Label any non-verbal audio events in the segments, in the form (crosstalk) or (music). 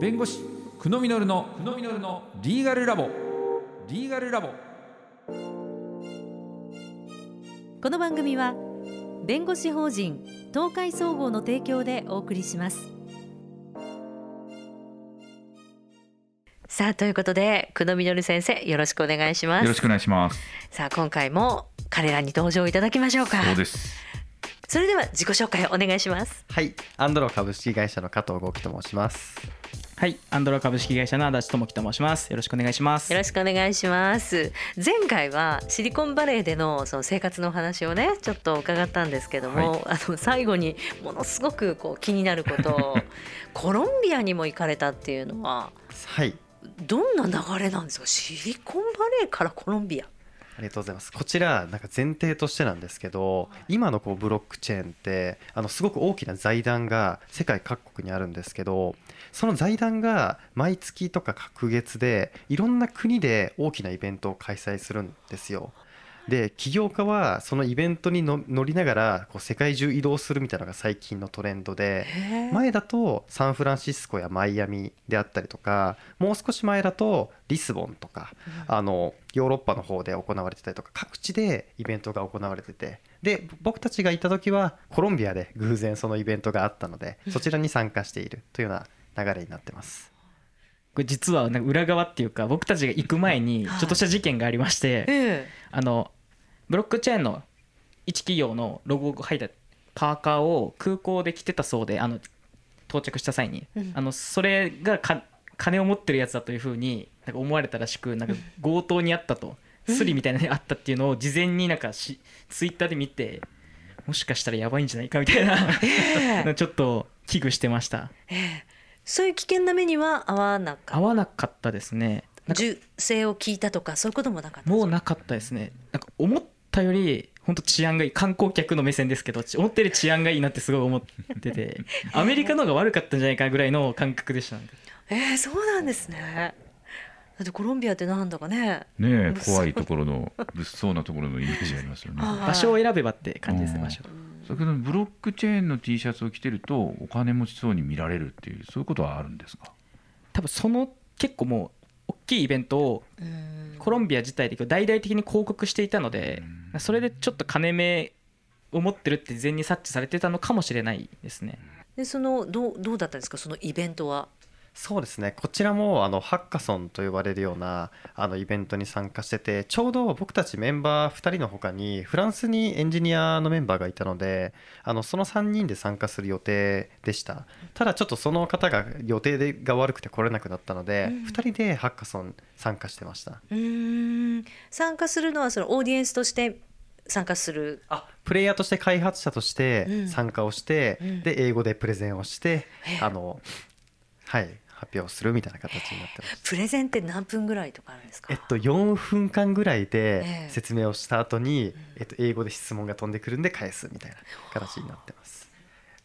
弁護士久野実の久野実のリーガルラボ。リーガルラボ。この番組は弁護士法人東海総合の提供でお送りします。さあということで久野実先生よろしくお願いします。よろしくお願いします。さあ今回も彼らに登場いただきましょうか。そうです。それでは自己紹介をお願いします。はい、アンドロ株式会社の加藤豪樹と申します。はい、アンドロ株式会社の足立智樹と申します。よろしくお願いします。よろしくお願いします。前回はシリコンバレーでのその生活のお話をねちょっと伺ったんですけども、あの最後にものすごくこう気になることを (laughs) コロンビアにも行かれたっていうのははい、どんな流れなんですか？シリコンバレーからコロンビアありがとうございます。こちらなんか前提としてなんですけど、今のこうブロックチェーンってあのすごく大きな財団が世界各国にあるんですけど、その財団が毎月とか隔月でいろんな国で大きなイベントを開催するんですよ。で起業家はそのイベントにの乗りながらこう世界中移動するみたいなのが最近のトレンドで前だとサンフランシスコやマイアミであったりとかもう少し前だとリスボンとかあのヨーロッパの方で行われてたりとか各地でイベントが行われててで僕たちがいた時はコロンビアで偶然そのイベントがあったのでそちらに参加しているというような流れになってます。これ実はなんか裏側っていうか、僕たちが行く前にちょっとした事件がありまして、えあのブロックチェーンの一企業のロゴが入ったパーカーを空港で着てたそうで、あの到着した際に、うん。あのそれがか金を持ってるやつだというふうになんか思われたらしく、なんか強盗にあったと、スリみたいなのにあったっていうのを事前になんかしツイッターで見て。もしかしたらやばいんじゃないかみたいな。え (laughs) ちょっと危惧してました。そういう危険な目には合わなかっ合わなかったですね。た銃声を聞いたとかそういうこともなかったもうなかったですね。なんか思ったより本当治安がいい観光客の目線ですけど思ったより治安がいいなってすごい思ってて (laughs) アメリカの方が悪かったんじゃないかぐらいの感覚でしたえー、そうなんですね。だってコロンビアってなんだかね。ねえ怖いところの物騒なところのイメージありますよね。(laughs) はい。場所を選べばって感じですねうん。場所。先ほどのブロックチェーンの T シャツを着てるとお金持ちそうに見られるっていうそういうことはあるんですか？多分その結構もう大きいイベントをうん。コロンビア自体で大々的に広告していたのでそれでちょっと金目を持ってるって事前に察知されてたのかもしれないですね。でそのどうどうだったんですか？そのイベントはそうですね。こちらもあのハッカソンと呼ばれるようなあのイベントに参加しててちょうど僕たちメンバー2人の他にフランスにエンジニアのメンバーがいたのであのその3人で参加する予定でした。ただちょっとその方が予定でが悪くて来れなくなったので、うん。2人でハッカソン参加してました。うーん。参加するのはそのオーディエンスとして参加する。あプレイヤーとして開発者としてうん。参加をして、うん。で英語でプレゼンをしてえ。あのはい発表するみたいな形になってます。プレゼンって何分ぐらいとかあるんですか？えっと、4分間ぐらいえでえ説明をした後に、えっと、英語で質問が飛んでくるんで返すみたいな形になってます。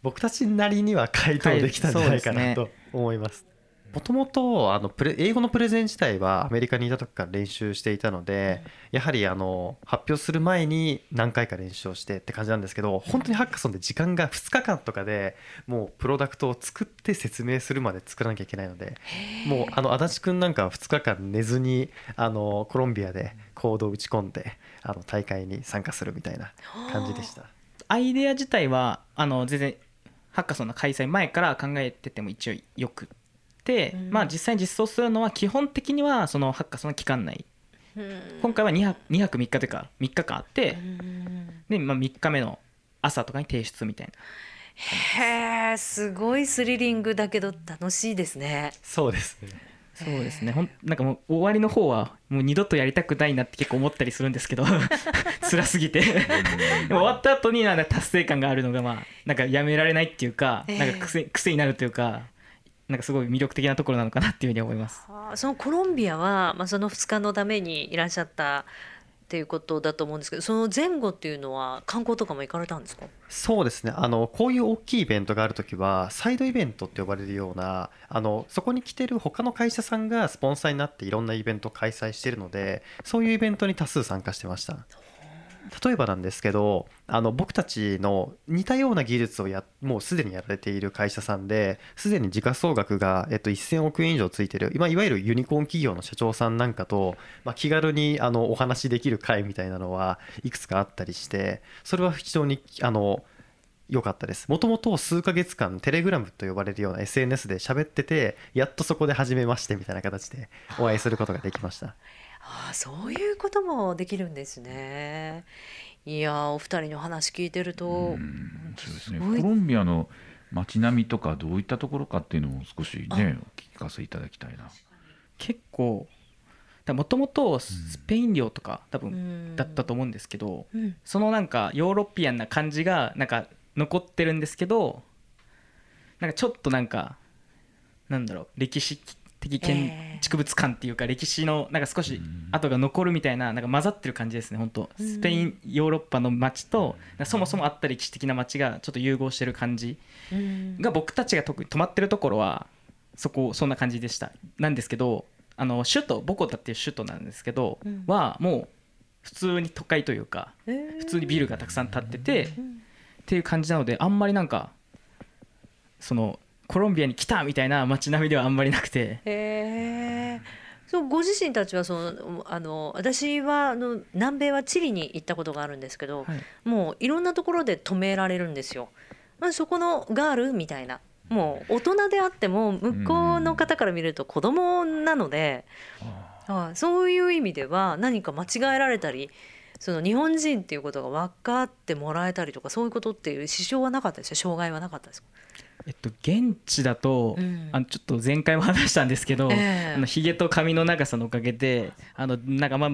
僕たちなりには回答できたんじゃないかなと思いますもともと英語のプレゼン自体はアメリカにいた時から練習していたので、やはりあの発表する前に何回か練習をしてって感じなんですけど本当にハッカソンで時間が2日間とかでもうプロダクトを作って説明するまで作らなきゃいけないのでもうあの足立くんなんかは2日間寝ずにあのコロンビアでコードを打ち込んであの大会に参加するみたいな感じでした。アイデア自体はあの全然ハッカソンの開催前から考えてても一応よくまあ実際に実装するのは基本的にはそのハッカソンの期間内。うん。今回は2泊 ,2 泊3日というか3日間あってうんで、まあ、3日目の朝とかに提出みたいな。へえすごいスリリングだけど楽しいですね。そうですね。そうですね。ほんなんかもう終わりの方はもう二度とやりたくないなって結構思ったりするんですけど (laughs) 辛すぎて。終わった後になんか達成感があるのがまあなんかやめられないっていうかええ。なんか癖癖になるというかなんかすごい魅力的なところなのかなっていうふうに思います。そのコロンビアは、まあ、その2日のためにいらっしゃったっていうことだと思うんですけどその前後っていうのは観光とかも行かれたんですか？そうですね。あのこういう大きいイベントがあるときはサイドイベントって呼ばれるようなあのそこに来てる他の会社さんがスポンサーになっていろんなイベントを開催しているのでそういうイベントに多数参加してました例えばなんですけどあの僕たちの似たような技術をやもうすでにやられている会社さんですでに時価総額が、えっと、1000億円以上ついてる、まあ、いわゆるユニコーン企業の社長さんなんかと、まあ、気軽にあのお話しできる会みたいなのはいくつかあったりしてそれは非常にあの良かったです。もともと数ヶ月間テレグラムと呼ばれるような SNS で喋っててやっとそこで初めましてみたいな形でお会いすることができました。ああそういうこともできるんですね。いやーお二人の話聞いてると、うんそうですね。コロンビアの街並みとかどういったところかっていうのも少しねお聞かせいただきたいな。結構もともとスペイン領とか多分うん。だったと思うんですけどうん。そのなんかヨーロピアンな感じがなんか残ってるんですけどなんかちょっとなんかなんだろう歴史的建築物感っていうか歴史のなんか少し跡が残るみたいななんか混ざってる感じですね本当。うん。スペインヨーロッパの街とそもそもあった歴史的な街がちょっと融合してる感じうん。が僕たちが特に泊まってるところはそこそんな感じでした。なんですけどあの首都ボコタっていう首都なんですけど、うん。はもう普通に都会というかえー。普通にビルがたくさん建ってて、っうん。ていう感じなのであんまりなんかそのコロンビアに来たみたいな街並みではあんまりなくて。へえそうご自身たちはそのあの私はあの南米はチリに行ったことがあるんですけど、はい。もういろんなところで止められるんですよ。まあ、そこのガールみたいな。もう大人であっても向こうの方から見ると子供なので、はいそういう意味では何か間違えられたりその日本人っていうことが分かってもらえたりとかそういうことっていう支障はなかったですよ障害はなかったですか、えっと現地だと、うん。あのちょっと前回も話したんですけど、ええ。あのひげと髪の長さのおかげであのなんかまあ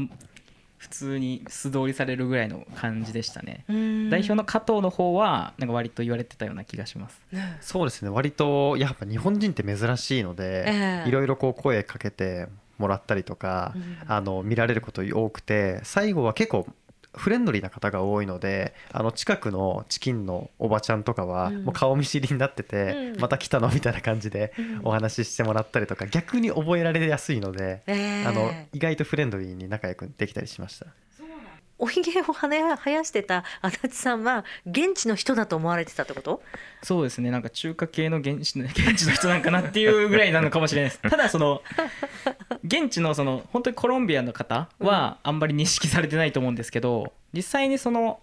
普通に素通りされるぐらいの感じでしたね、うん。代表の加藤の方はなんか割と言われてたような気がします。ね。そうですね。割とやっぱ日本人って珍しいので、ええ。いろいろこう声かけてもらったりとか、うん。あの見られること多くて最後は結構フレンドリーな方が多いのであの近くのチキンのおばちゃんとかはうん。もう顔見知りになってて、うん。また来たのみたいな感じでうん。お話ししてもらったりとか逆に覚えられやすいので、ええあの意外とフレンドリーに仲良くできたりしました。おひげをはね生やしてた足立さんは現地の人だと思われてたってこと？そうですね。なんか中華系の現地の現地の人なんかなっていうぐらいなのかもしれないです。(laughs) ただその現地のその本当にコロンビアの方はあんまり認識されてないと思うんですけど実際にその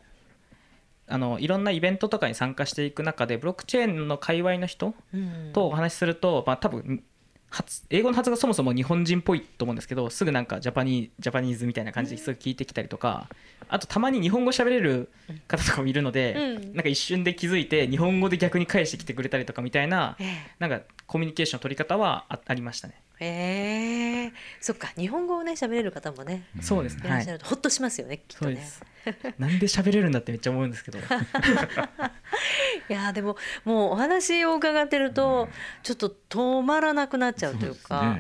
あのいろんなイベントとかに参加していく中でブロックチェーンの界隈の人うん。とお話しすると、まあ、多分発英語の発がそもそも日本人っぽいと思うんですけどすぐなんかジャパニージャパニーズみたいな感じですぐ聞いてきたりとかあとたまに日本語喋れる方とかもいるので、うん。なんか一瞬で気づいて日本語で逆に返してきてくれたりとかみたいなええ。なんかコミュニケーションの取り方はあありましたね。ええ。そっか日本語をね喋れる方もねそうですね、はいいらっしゃるとほっとしますよね、きっとね。そうです。なんで喋れるんだってめっちゃ思うんですけど (laughs) いやーでももうお話を伺ってるとちょっと止まらなくなっちゃうというか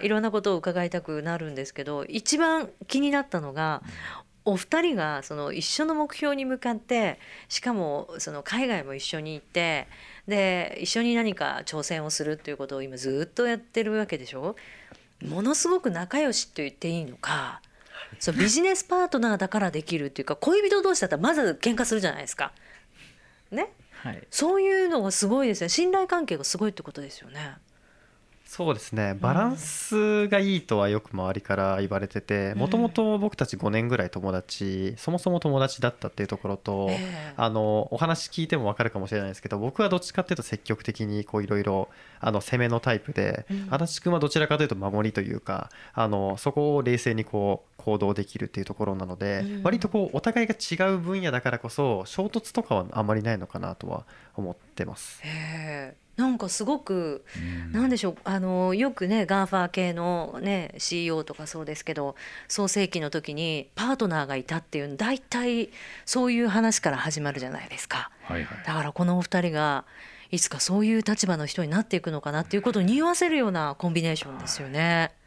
いろんなことを伺いたくなるんですけど一番気になったのがお二人がその一緒の目標に向かってしかもその海外も一緒に行ってで一緒に何か挑戦をするっていうことを今ずっとやってるわけでしょ？ものすごく仲良しと言っていいのかそうビジネスパートナーだからできるっていうか恋人同士だったらまず喧嘩するじゃないですか。ね。はい。そういうのがすごいですよ信頼関係がすごいってことですよね。そうですね。バランスがいいとはよく周りから言われててもともと僕たち5年ぐらい友達そもそも友達だったっていうところと、ええ。あのお話聞いても分かるかもしれないですけど僕はどっちかっていうと積極的にこういろいろあの攻めのタイプで、うん。足立君はどちらかというと守りというかあのそこを冷静にこう行動できるっていうところなので、うん。割とこうお互いが違う分野だからこそ衝突とかはあんまりないのかなとは思ってます。へえなんかすごくうん。なんでしょうあのよくね GAFA 系のね CEO とかそうですけど創世期の時にパートナーがいたっていう大体そういう話から始まるじゃないですか。はいはい。だからこのお二人がいつかそういう立場の人になっていくのかなっていうことを匂わせるようなコンビネーションですよね。はい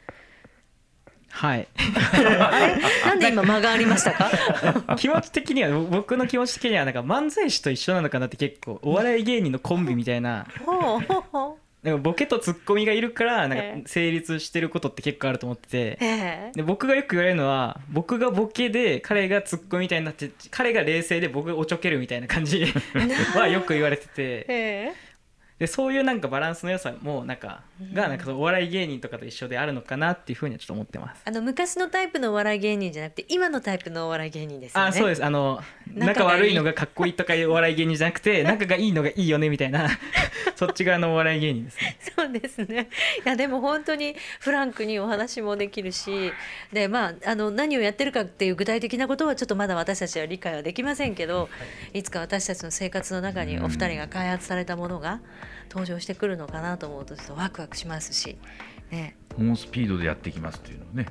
(laughs) なんで今間がありましたか？気持ち的には僕の気持ち的にはなんか漫才師と一緒なのかなって結構お笑い芸人のコンビみたいな。なんかボケとツッコミがいるからなんええ。か成立してることって結構あると思ってて。ええ。で僕がよく言われるのは僕がボケで彼がツッコミみたいになって彼が冷静で僕がおちょけるみたいな感じはよく言われてて。ええでそういうなんかバランスの良さもなんかがなんかお笑い芸人とかと一緒であるのかなっていうふうにはちょっと思ってます。あの昔のタイプのお笑い芸人じゃなくて今のタイプのお笑い芸人ですよね。あそうですあの仲悪いのがかっこいいとかいうお笑い芸人じゃなくて仲がいいのがいいよねみたいな (laughs) そっち側のお笑い芸人ですね。(laughs) そうですね。(laughs) いやでも本当にフランクにお話もできるし、でまああの何をやってるかっていう具体的なことはちょっとまだ私たちは理解はできませんけど、い。つか私たちの生活の中にお二人が開発されたものが登場してくるのかなと思うとちょっとワクワクしますし、ね、猛スピードでやっていきますっていうのをね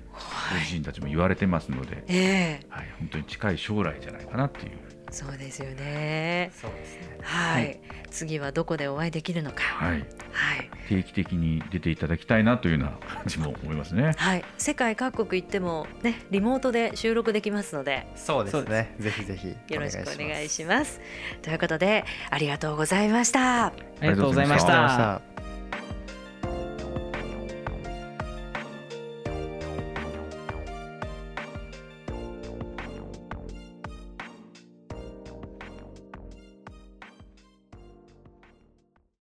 ご自身たちも言われてますので、ええ。はい、本当に近い将来じゃないかなっていうそうですよね。そうですね。はい、次はどこでお会いできるのか。はい、はい。定期的に出ていただきたいなというような感じも思いますね。はい、世界各国行ってもねリモートで収録できますので。そうですね。ぜひぜひよろしくお願いします。ということでありがとうございました。ありがとうございました